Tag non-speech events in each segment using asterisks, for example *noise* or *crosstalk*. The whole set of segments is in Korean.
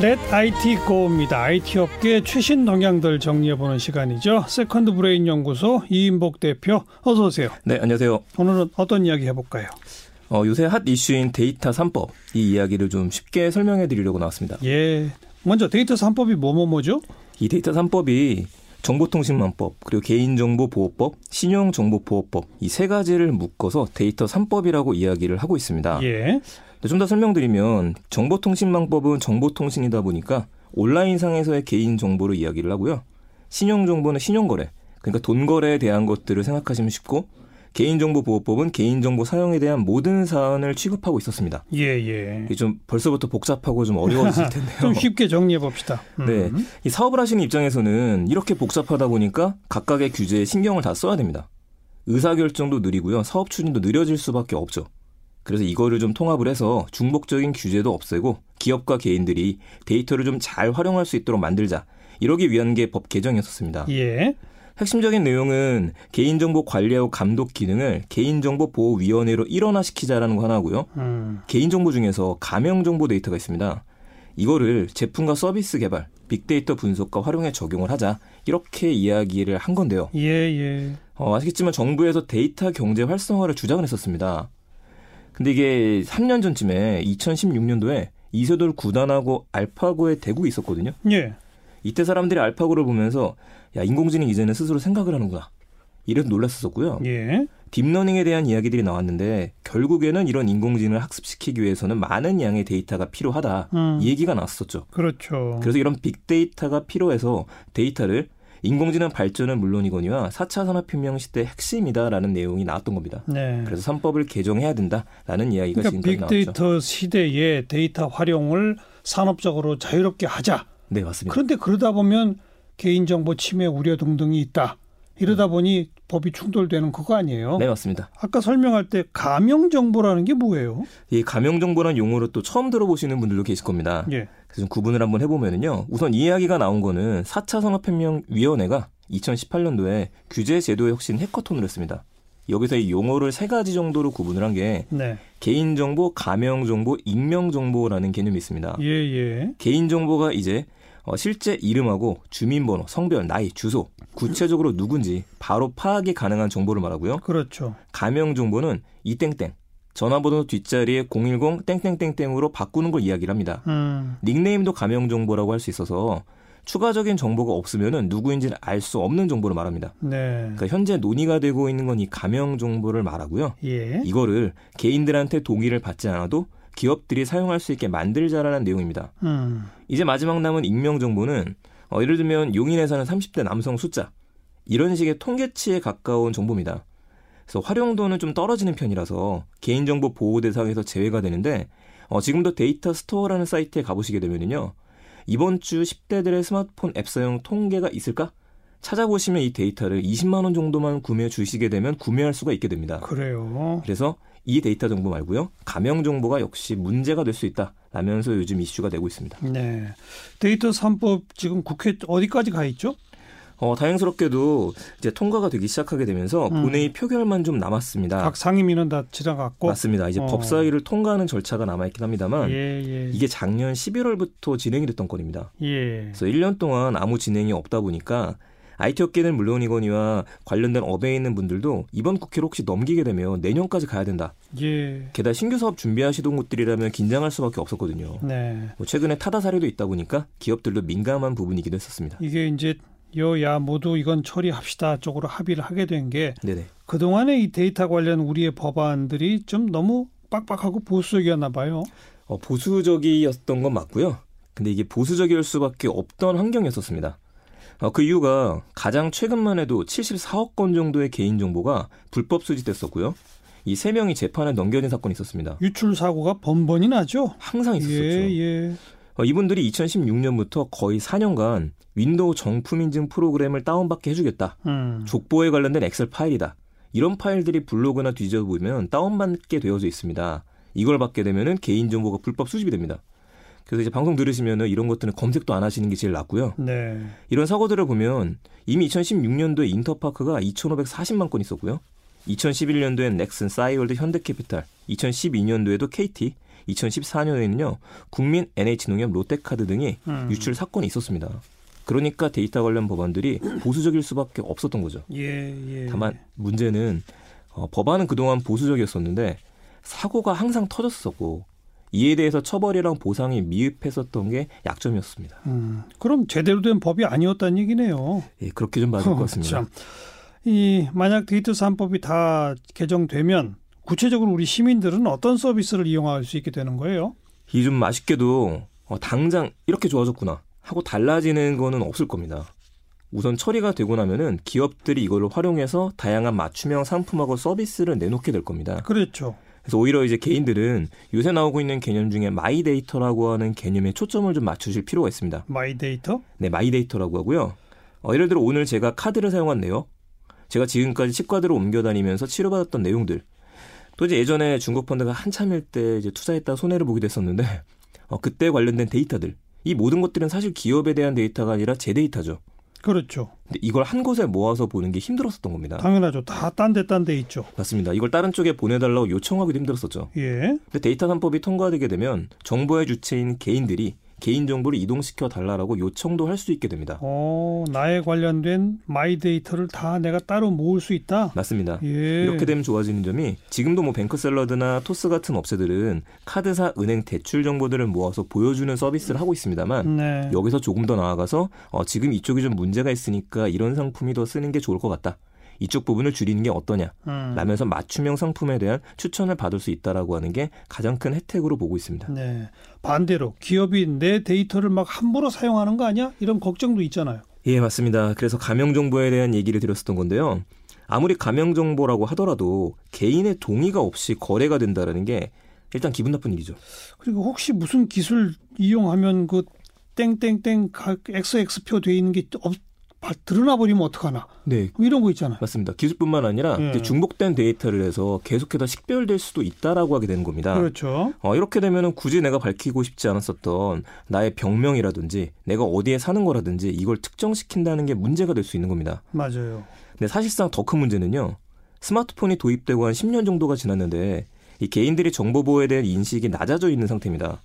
Let IT Go입니다. IT 업계 최신 동향들 정리해보는 시간이죠. 세컨드 브레인 연구소 이인복 대표 어서 오세요. 네, 안녕하세요. 오늘은 어떤 이야기 해볼까요? 어, 요새 핫 이슈인 데이터 3법 이 이야기를 좀 쉽게 설명해 드리려고 나왔습니다. 예. 먼저 데이터 3법이 뭐뭐뭐죠? 이 데이터 3법이 정보통신망법, 그리고 개인정보보호법, 신용정보보호법 이 세 가지를 묶어서 데이터 3법이라고 이야기를 하고 있습니다. 예. 좀 더 설명드리면 정보통신망법은 정보통신이다 보니까 온라인상에서의 개인 정보를 이야기를 하고요. 신용정보는 신용거래, 그러니까 돈거래에 대한 것들을 생각하시면 쉽고 개인정보보호법은 개인정보 사용에 대한 모든 사안을 취급하고 있었습니다. 예, 예. 좀 벌써부터 복잡하고 좀 어려워질 *laughs* 텐데요. 좀 쉽게 정리해 봅시다. 음. 네. 이 사업을 하시는 입장에서는 이렇게 복잡하다 보니까 각각의 규제에 신경을 다 써야 됩니다. 의사결정도 느리고요. 사업 추진도 느려질 수밖에 없죠. 그래서 이거를 좀 통합을 해서 중복적인 규제도 없애고 기업과 개인들이 데이터를 좀 잘 활용할 수 있도록 만들자. 이러기 위한 게 법 개정이었었습니다. 예. 핵심적인 내용은 개인정보 관리하고 감독 기능을 개인정보보호위원회로 일원화시키자라는 거 하나고요. 음. 개인정보 중에서 가명정보 데이터가 있습니다. 이거를 제품과 서비스 개발, 빅데이터 분석과 활용에 적용을 하자 이렇게 이야기를 한 건데요. 예, 예. 어, 아시겠지만 정부에서 데이터 경제 활성화를 주장을 했었습니다. 근데 이게 3년 전쯤에 2016년도에 이세돌 구단하고 알파고의 대국이 있었거든요. 예. 이때 사람들이 알파고를 보면서 야 인공지능 이제는 스스로 생각을 하는구나. 이래서 놀랐었고요. 예. deep learning에 대한 이야기들이 나왔는데 결국에는 이런 인공지능을 학습시키기 위해서는 많은 양의 데이터가 필요하다. 음. 이 얘기가 나왔었죠. 그렇죠. 그래서 이런 빅데이터가 필요해서 데이터를 인공지능 발전은 물론이거니와 4차 산업혁명 시대 핵심이다라는 내용이 나왔던 겁니다. 네. 그래서 3법을 개정해야 된다라는 이야기가 그러니까 지금까지 빅데이터 나왔죠. 시대에 데이터 활용을 산업적으로 자유롭게 하자. 네, 맞습니다. 그런데 그러다 보면 개인정보 침해 우려 등등이 있다. 이러다 보니 법이 충돌되는 그거 아니에요? 네, 맞습니다. 아까 설명할 때 가명 정보라는 게 뭐예요? 이 가명 정보란 용어로 또 처음 들어보시는 분들도 계실 겁니다. 예. 그래서 좀 구분을 한번 해보면은요. 우선 이 이야기가 나온 거는 4차 산업혁명위원회가 2018년도에 규제 제도의 혁신 해커톤을 했습니다. 여기서 이 용어를 세 가지 정도로 구분을 한게 네. 개인정보, 가명정보, 익명정보라는 개념이 있습니다. 예, 예. 개인정보가 이제 어, 실제 이름하고 주민번호, 성별, 나이, 주소, 구체적으로 누군지 바로 파악이 가능한 정보를 말하고요. 그렇죠. 가명 정보는 이땡땡, 전화번호 뒷자리에 010 땡땡땡땡으로 바꾸는 걸 이야기를 합니다. 음. 닉네임도 가명 정보라고 할 수 있어서 추가적인 정보가 없으면은 누구인지를 알수 없는 정보를 말합니다. 네. 그러니까 현재 논의가 되고 있는 건 이 가명 정보를 말하고요. 예. 이거를 개인들한테 동의를 받지 않아도 기업들이 사용할 수 있게 만들자라는 내용입니다. 음. 이제 마지막 남은 익명 정보는 어, 예를 들면 용인에 사는 30대 남성 숫자 이런 식의 통계치에 가까운 정보입니다. 그래서 활용도는 좀 떨어지는 편이라서 개인정보 보호 대상에서 제외가 되는데 어, 지금도 데이터 스토어라는 사이트에 가보시게 되면요 이번 주 10대들의 스마트폰 앱 사용 통계가 있을까? 찾아보시면 이 데이터를 20만 원 정도만 구매해 주시게 되면 구매할 수가 있게 됩니다. 그래요. 그래서 이 데이터 정보 말고요. 가명 정보가 역시 문제가 될 수 있다라면서 요즘 이슈가 되고 있습니다. 네. 데이터 3법 지금 국회 어디까지 가 있죠? 어, 다행스럽게도 이제 통과가 되기 시작하게 되면서 음. 본회의 표결만 좀 남았습니다. 각 상임위는 다 지나갔고. 맞습니다. 이제 어. 법사위를 통과하는 절차가 남아 있긴 합니다만 예, 예. 이게 작년 11월부터 진행이 됐던 건입니다. 예. 그래서 1년 동안 아무 진행이 없다 보니까 IT 업계는 물론이거니와 관련된 업에 있는 분들도 이번 국회를 혹시 넘기게 되면 내년까지 가야 된다. 예. 게다가 신규 사업 준비하시던 곳들이라면 긴장할 수밖에 없었거든요. 네. 뭐 최근에 타다 사례도 있다 보니까 기업들도 민감한 부분이기도 했었습니다. 이게 이제 여야 모두 이건 처리합시다 쪽으로 합의를 하게 된 게. 그동안에 이 데이터 관련 우리의 법안들이 좀 너무 빡빡하고 보수적이었나 봐요. 어, 보수적이었던 건 맞고요. 근데 이게 보수적일 수밖에 없던 환경이었었습니다. 어, 그 이유가 가장 최근만 해도 74억 건 정도의 개인 정보가 불법 수집됐었고요. 이 세 명이 재판에 넘겨진 사건이 있었습니다. 유출 사고가 번번이 나죠. 항상 있었었죠. 예, 예. 어, 이분들이 2016년부터 거의 4년간 윈도우 정품 인증 프로그램을 다운받게 해주겠다. 음. 족보에 관련된 엑셀 파일이다. 이런 파일들이 블로그나 뒤져보면 다운받게 되어져 있습니다. 이걸 받게 되면은 개인정보가 불법 수집이 됩니다. 그래서 이제 방송 들으시면은 이런 것들은 검색도 안 하시는 게 제일 낫고요. 네. 이런 사고들을 보면 이미 2016년도에 인터파크가 2,540만 건 있었고요. 2011년도엔 넥슨, 싸이월드, 현대캐피탈, 2012년도에도 KT, 2014년에는요 국민, NH농협, 롯데카드 등이 음. 유출 사건이 있었습니다. 그러니까 데이터 관련 법안들이 보수적일 수밖에 없었던 거죠. 예, 예. 다만 문제는 어, 법안은 그동안 보수적이었었는데 사고가 항상 터졌었고 이에 대해서 처벌이랑 보상이 미흡했었던 게 약점이었습니다. 음, 그럼 제대로 된 법이 아니었다는 얘기네요. 예, 그렇게 좀 맞을 것 같습니다. *laughs* 참. 이 만약 데이터 3법이 다 개정되면 구체적으로 우리 시민들은 어떤 서비스를 이용할 수 있게 되는 거예요? 이 좀 아쉽게도 어, 당장 이렇게 좋아졌구나 하고 달라지는 거는 없을 겁니다. 우선 처리가 되고 나면은 기업들이 이거를 활용해서 다양한 맞춤형 상품하고 서비스를 내놓게 될 겁니다. 그렇죠. 그래서 오히려 이제 개인들은 요새 나오고 있는 개념 중에 my data라고 하는 개념에 초점을 좀 맞추실 필요가 있습니다. My data? 네, my data라고 하고요. 어, 예를 들어 오늘 제가 카드를 사용한 내역, 제가 지금까지 치과들을 옮겨 다니면서 치료받았던 내용들, 또 이제 예전에 중국 펀드가 한창일 때 이제 투자했다 손해를 보기도 했었는데, 어, 그때 관련된 데이터들, 이 모든 것들은 사실 기업에 대한 데이터가 아니라 제 데이터죠. 그렇죠. 근데 이걸 한 곳에 모아서 보는 게 힘들었었던 겁니다. 당연하죠. 다 딴 데 딴 데 있죠. 맞습니다. 이걸 다른 쪽에 보내달라고 요청하기도 힘들었었죠. 예. 근데 데이터 3법이 통과되게 되면 정보의 주체인 개인들이 개인 정보를 이동시켜 달라라고 요청도 할 수 있게 됩니다. 어, 나에 관련된 마이 데이터를 다 내가 따로 모을 수 있다. 맞습니다. 예. 이렇게 되면 좋아지는 점이 지금도 뭐 뱅크샐러드나 토스 같은 업체들은 카드사 은행 대출 정보들을 모아서 보여주는 서비스를 하고 있습니다만 네. 여기서 조금 더 나아가서 어, 지금 이쪽이 좀 문제가 있으니까 이런 상품이 더 쓰는 게 좋을 것 같다. 이쪽 부분을 줄이는 게 어떠냐? 음. 라면서 맞춤형 상품에 대한 추천을 받을 수 있다라고 하는 게 가장 큰 혜택으로 보고 있습니다. 네. 반대로 기업이 내 데이터를 막 함부로 사용하는 거 아니야? 이런 걱정도 있잖아요. 예, 맞습니다. 그래서 가명 정보에 대한 얘기를 드렸었던 건데요. 아무리 가명 정보라고 하더라도 개인의 동의가 없이 거래가 된다라는 게 일단 기분 나쁜 일이죠. 그리고 혹시 무슨 기술 이용하면 그 땡땡땡 XX표 돼 있는 게 없, 바- 드러나 버리면 어떡하나? 네, 뭐 이런 거 있잖아요. 맞습니다. 기술뿐만 아니라 예. 중복된 데이터를 해서 계속해서 식별될 수도 있다라고 하게 되는 겁니다. 그렇죠. 어, 이렇게 되면은 굳이 내가 밝히고 싶지 않았었던 나의 병명이라든지 내가 어디에 사는 거라든지 이걸 특정시킨다는 게 문제가 될 수 있는 겁니다. 맞아요. 근데 사실상 더 큰 문제는요. 스마트폰이 도입되고 한 10년 정도가 지났는데 이 개인들이 정보 보호에 대한 인식이 낮아져 있는 상태입니다.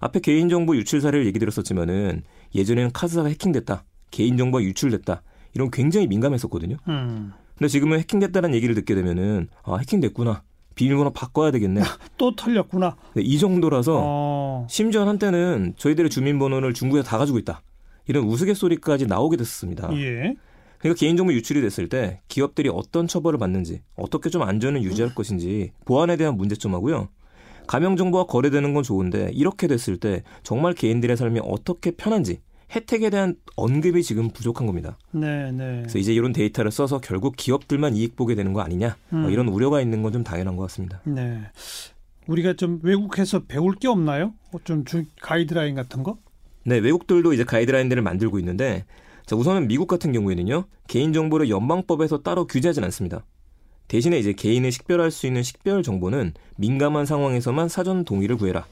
앞에 개인정보 유출 사례를 얘기 드렸었지만은 예전에는 카드사가 해킹됐다. 개인정보가 유출됐다. 이런 굉장히 민감했었거든요. 음. 근데 지금은 해킹됐다는 얘기를 듣게 되면은 아, 해킹됐구나. 비밀번호 바꿔야 되겠네. *laughs* 또 털렸구나. 네, 이 정도라서 어. 심지어 한때는 저희들의 주민번호를 중국에서 다 가지고 있다. 이런 우스갯소리까지 나오게 됐습니다. 예. 그러니까 개인정보 유출이 됐을 때 기업들이 어떤 처벌을 받는지 어떻게 좀 안전을 유지할 것인지 보안에 대한 문제점하고요. 가명 정보가 거래되는 건 좋은데 이렇게 됐을 때 정말 개인들의 삶이 어떻게 편한지 혜택에 대한 언급이 지금 부족한 겁니다. 네, 네. 그래서 이제 이런 데이터를 써서 결국 기업들만 이익 보게 되는 거 아니냐 음. 어, 이런 우려가 있는 건 좀 당연한 것 같습니다. 네. 우리가 좀 외국에서 배울 게 없나요? 뭐좀 주, 가이드라인 같은 거? 네, 외국들도 이제 가이드라인들을 만들고 있는데 자, 우선은 미국 같은 경우에는요. 개인 정보를 연방법에서 따로 규제하진 않습니다. 대신에 이제 개인을 식별할 수 있는 식별 정보는 민감한 상황에서만 사전 동의를 구해라.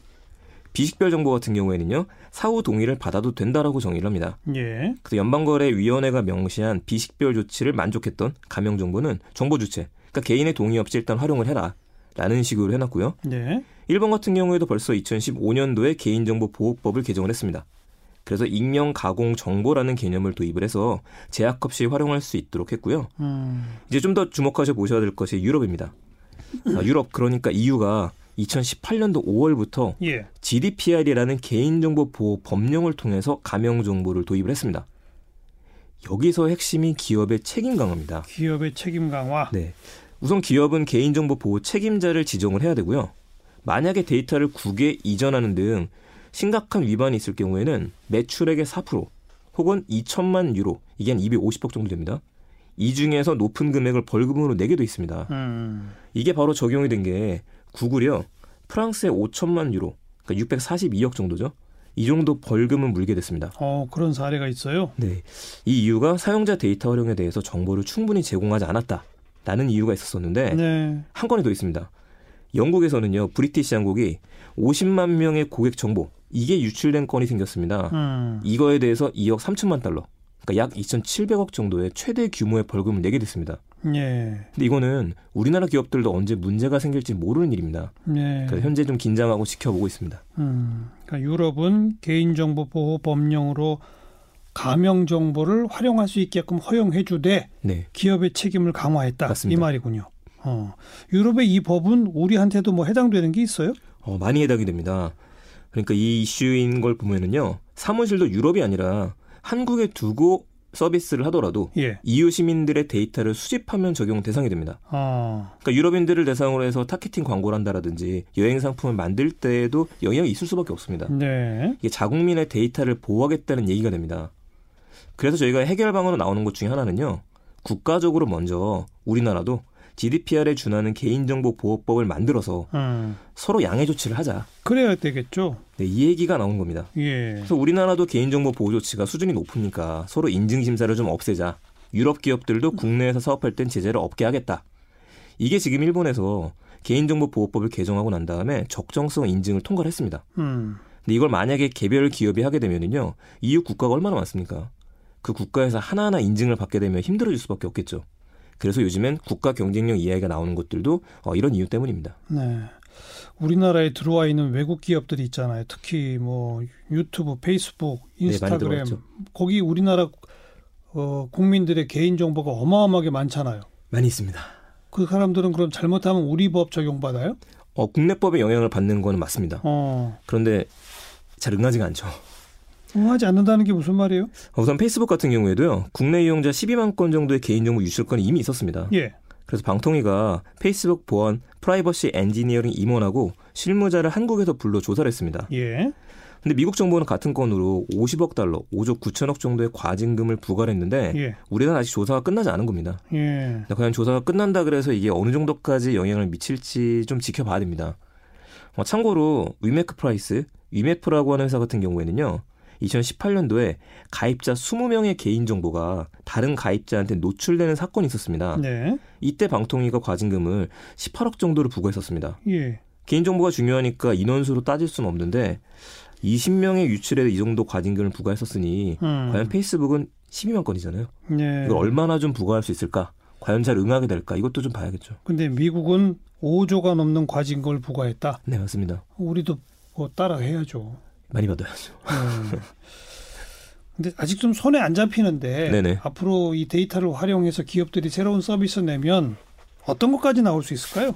비식별 정보 같은 경우에는요. 사후 동의를 받아도 된다라고 정의를 합니다. 예. 그래서 연방거래위원회가 명시한 비식별 조치를 만족했던 가명 정보는 정보 주체, 그러니까 개인의 동의 없이 일단 활용을 해라. 라는 식으로 해놨고요. 네. 일본 같은 경우에도 벌써 2015년도에 개인정보 보호법을 개정을 했습니다. 그래서 익명 가공 정보라는 개념을 도입을 해서 제약 없이 활용할 수 있도록 했고요. 음. 이제 좀 더 주목하셔 보셔야 될 것이 유럽입니다. 아, 유럽 그러니까 EU가 2018년도 5월부터 예. GDPR이라는 개인정보 보호 법령을 통해서 가명 정보를 도입을 했습니다. 여기서 핵심이 기업의 책임 강화입니다. 기업의 책임 강화. 네. 우선 기업은 개인정보 보호 책임자를 지정을 해야 되고요. 만약에 데이터를 국외에 이전하는 등 심각한 위반이 있을 경우에는 매출액의 4% 혹은 2천만 유로 이게 한 250억 정도 됩니다. 이 중에서 높은 금액을 벌금으로 내게 돼 있습니다. 음. 이게 바로 적용이 된 게 구글이요. 프랑스의 5천만 유로, 그러니까 642억 정도죠. 이 정도 벌금을 물게 됐습니다. 어, 그런 사례가 있어요. 네. 이 이유가 사용자 데이터 활용에 대해서 정보를 충분히 제공하지 않았다라는 이유가 있었었는데 네. 한 건이 더 있습니다. 영국에서는요, 브리티시 항공이 50만 명의 고객 정보, 이게 유출된 건이 생겼습니다. 음. 이거에 대해서 2억 3천만 달러, 그러니까 약 2,700억 정도의 최대 규모의 벌금을 내게 됐습니다. 예. 근데 이거는 우리나라 기업들도 언제 문제가 생길지 모르는 일입니다. 예. 그래서 현재 좀 긴장하고 지켜보고 있습니다. 음, 그러니까 유럽은 개인정보 보호 법령으로 가명 정보를 활용할 수 있게끔 허용해 주되 네. 기업의 책임을 강화했다 맞습니다. 이 말이군요. 어, 유럽의 이 법은 우리한테도 뭐 해당되는 게 있어요? 어, 많이 해당이 됩니다. 그러니까 이 이슈인 걸 보면은요. 사무실도 유럽이 아니라 한국에 두고 서비스를 하더라도 예. EU 시민들의 데이터를 수집하면 적용 대상이 됩니다. 어, 그러니까 유럽인들을 대상으로 해서 타겟팅 광고를 한다라든지 여행 상품을 만들 때에도 영향이 있을 수밖에 없습니다. 네. 이게 자국민의 데이터를 보호하겠다는 얘기가 됩니다. 그래서 저희가 해결 방안으로 나오는 것 중에 하나는요. 국가적으로 먼저 우리나라도 GDPR에 준하는 개인정보 보호법을 만들어서 음, 서로 양해 조치를 하자. 그래야 되겠죠. 네, 이 얘기가 나온 겁니다. 예. 그래서 우리나라도 개인정보 보호 조치가 수준이 높으니까 서로 인증 심사를 좀 없애자. 유럽 기업들도 국내에서 사업할 땐 제재를 없게 하겠다. 이게 지금 일본에서 개인정보 보호법을 개정하고 난 다음에 적정성 인증을 통과를 했습니다. 음, 근데 이걸 만약에 개별 기업이 하게 되면은요. EU 국가가 얼마나 많습니까? 그 국가에서 하나하나 인증을 받게 되면 힘들어질 수밖에 없겠죠. 그래서 요즘엔 국가 경쟁력 이야기가 나오는 것들도 어, 이런 이유 때문입니다. 네. 우리나라에 들어와 있는 외국 기업들이 있잖아요. 특히 뭐 유튜브, 페이스북, 네, 인스타그램 들어왔죠. 거기 우리나라 어, 국민들의 개인 정보가 어마어마하게 많잖아요. 많이 있습니다. 그 사람들은 그럼 잘못하면 우리 법 적용받아요? 어, 국내법의 영향을 받는 거는 맞습니다. 어, 그런데 잘 응하지가 않죠. 응하지 않는다는 게 무슨 말이에요? 우선 페이스북 같은 경우에도요. 국내 이용자 12만 건 정도의 개인정보 유출 건이 이미 있었습니다. 예. 그래서 방통위가 페이스북 보안 프라이버시 엔지니어링 임원하고 실무자를 한국에서 불러 조사를 했습니다. 예. 근데 미국 정부는 같은 건으로 50억 달러, 5조 9천억 정도의 과징금을 부과를 했는데 예. 우리나라 아직 조사가 끝나지 않은 겁니다. 예. 과연 조사가 끝난다 그래서 이게 어느 정도까지 영향을 미칠지 좀 지켜봐야 됩니다. 어, 참고로 위메이크프라이스, 위메프라고 하는 회사 같은 경우에는요. 2018년도에 가입자 20명의 개인정보가 다른 가입자한테 노출되는 사건이 있었습니다. 네. 이때 방통위가 과징금을 18억 정도를 부과했었습니다. 예. 개인정보가 중요하니까 인원수로 따질 수는 없는데 20명의 유출에 이 정도 과징금을 부과했었으니 음. 과연 페이스북은 12만 건이잖아요. 예. 이걸 얼마나 좀 부과할 수 있을까? 과연 잘 응하게 될까? 이것도 좀 봐야겠죠. 근데 미국은 5조가 넘는 과징금을 부과했다. 네, 맞습니다. 우리도 뭐 따라 해야죠. 많이 받아야죠. 음. 근데 아직 좀 손에 안 잡히는데 네네. 앞으로 이 데이터를 활용해서 기업들이 새로운 서비스 내면 어떤 것까지 나올 수 있을까요?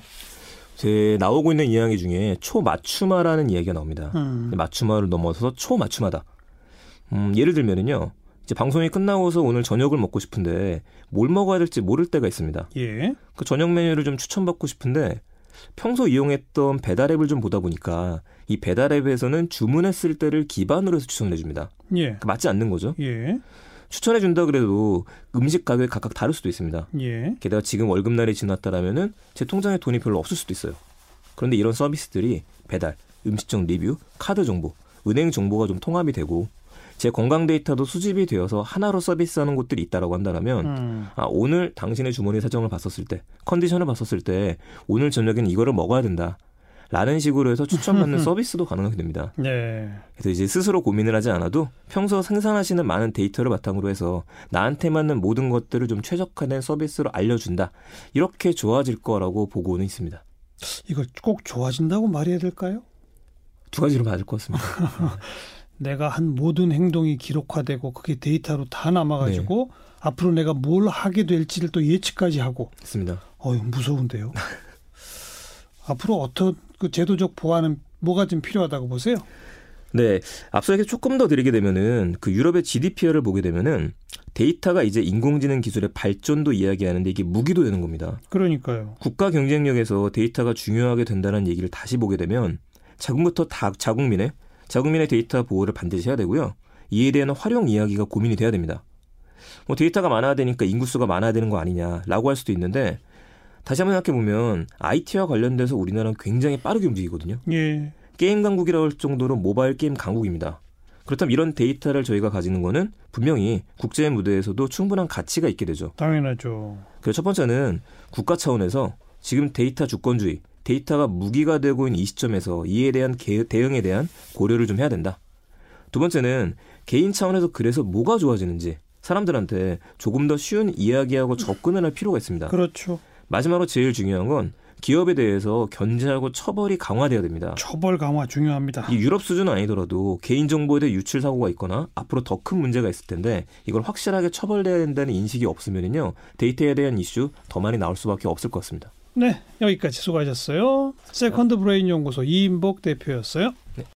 제 나오고 있는 이야기 중에 초맞춤화라는 이야기가 나옵니다. 음. 맞춤화를 넘어서서 초맞춤화다. 음, 예를 들면은요. 이제 방송이 끝나고서 오늘 저녁을 먹고 싶은데 뭘 먹어야 될지 모를 때가 있습니다. 예. 그 저녁 메뉴를 좀 추천받고 싶은데 평소 이용했던 배달앱을 좀 보다 보니까 이 배달앱에서는 주문했을 때를 기반으로 해서 추천을 해줍니다. 예. 그러니까 맞지 않는 거죠. 예. 추천해 준다 그래도 음식 가격이 각각 다를 수도 있습니다. 예. 게다가 지금 월급날이 지났다라면은 제 통장에 돈이 별로 없을 수도 있어요. 그런데 이런 서비스들이 배달, 음식점 리뷰, 카드 정보, 은행 정보가 좀 통합이 되고 제 건강 데이터도 수집이 되어서 하나로 서비스하는 곳들이 있다라고 한다면 음. 아 오늘 당신의 주머니 사정을 봤었을 때 컨디션을 봤었을 때 오늘 저녁에는 이거를 먹어야 된다. 라는 식으로 해서 추천받는 *laughs* 서비스도 가능하게 됩니다. 네. 그래서 이제 스스로 고민을 하지 않아도 평소 생산하시는 많은 데이터를 바탕으로 해서 나한테 맞는 모든 것들을 좀 최적화된 서비스로 알려준다. 이렇게 좋아질 거라고 보고는 있습니다. 이걸 꼭 좋아진다고 말해야 될까요? 두 가지로 맞을 것 같습니다. *laughs* 내가 한 모든 행동이 기록화되고 그게 데이터로 다 남아가지고 네. 앞으로 내가 뭘 하게 될지를 또 예측까지 하고 맞습니다. 어휴 무서운데요. *laughs* 앞으로 어떤 그 제도적 보완은 뭐가 좀 필요하다고 보세요? 네, 앞서 이렇게 조금 더 드리게 되면은 그 유럽의 GDPR을 보게 되면은 데이터가 이제 인공지능 기술의 발전도 이야기하는데 이게 무기도 되는 겁니다. 그러니까요. 국가 경쟁력에서 데이터가 중요하게 된다는 얘기를 다시 보게 되면 자국부터 다 자국민의 자국민의 데이터 보호를 반드시 해야 되고요. 이에 대한 활용 이야기가 고민이 돼야 됩니다. 뭐 데이터가 많아야 되니까 인구수가 많아야 되는 거 아니냐라고 할 수도 있는데 다시 한번 생각해 보면 IT와 관련돼서 우리나라는 굉장히 빠르게 움직이거든요. 예. 게임 강국이라고 할 정도로 모바일 게임 강국입니다. 그렇다면 이런 데이터를 저희가 가지는 거는 분명히 국제 무대에서도 충분한 가치가 있게 되죠. 당연하죠. 그래서 첫 번째는 국가 차원에서 지금 데이터 주권주의, 데이터가 무기가 되고 있는 이 시점에서 이에 대한 개- 대응에 대한 고려를 좀 해야 된다. 두 번째는 개인 차원에서 그래서 뭐가 좋아지는지 사람들한테 조금 더 쉬운 이야기하고 접근을 할 필요가 있습니다. 그렇죠. 마지막으로 제일 중요한 건 기업에 대해서 견제하고 처벌이 강화돼야 됩니다. 처벌 강화 중요합니다. 이 유럽 수준은 아니더라도 개인 정보에 대해 유출 사고가 있거나 앞으로 더 큰 문제가 있을 텐데 이걸 확실하게 처벌돼야 된다는 인식이 없으면요 데이터에 대한 이슈 더 많이 나올 수밖에 없을 것 같습니다. 네, 여기까지 수고하셨어요. 세컨드 브레인 연구소 이임복 대표였어요.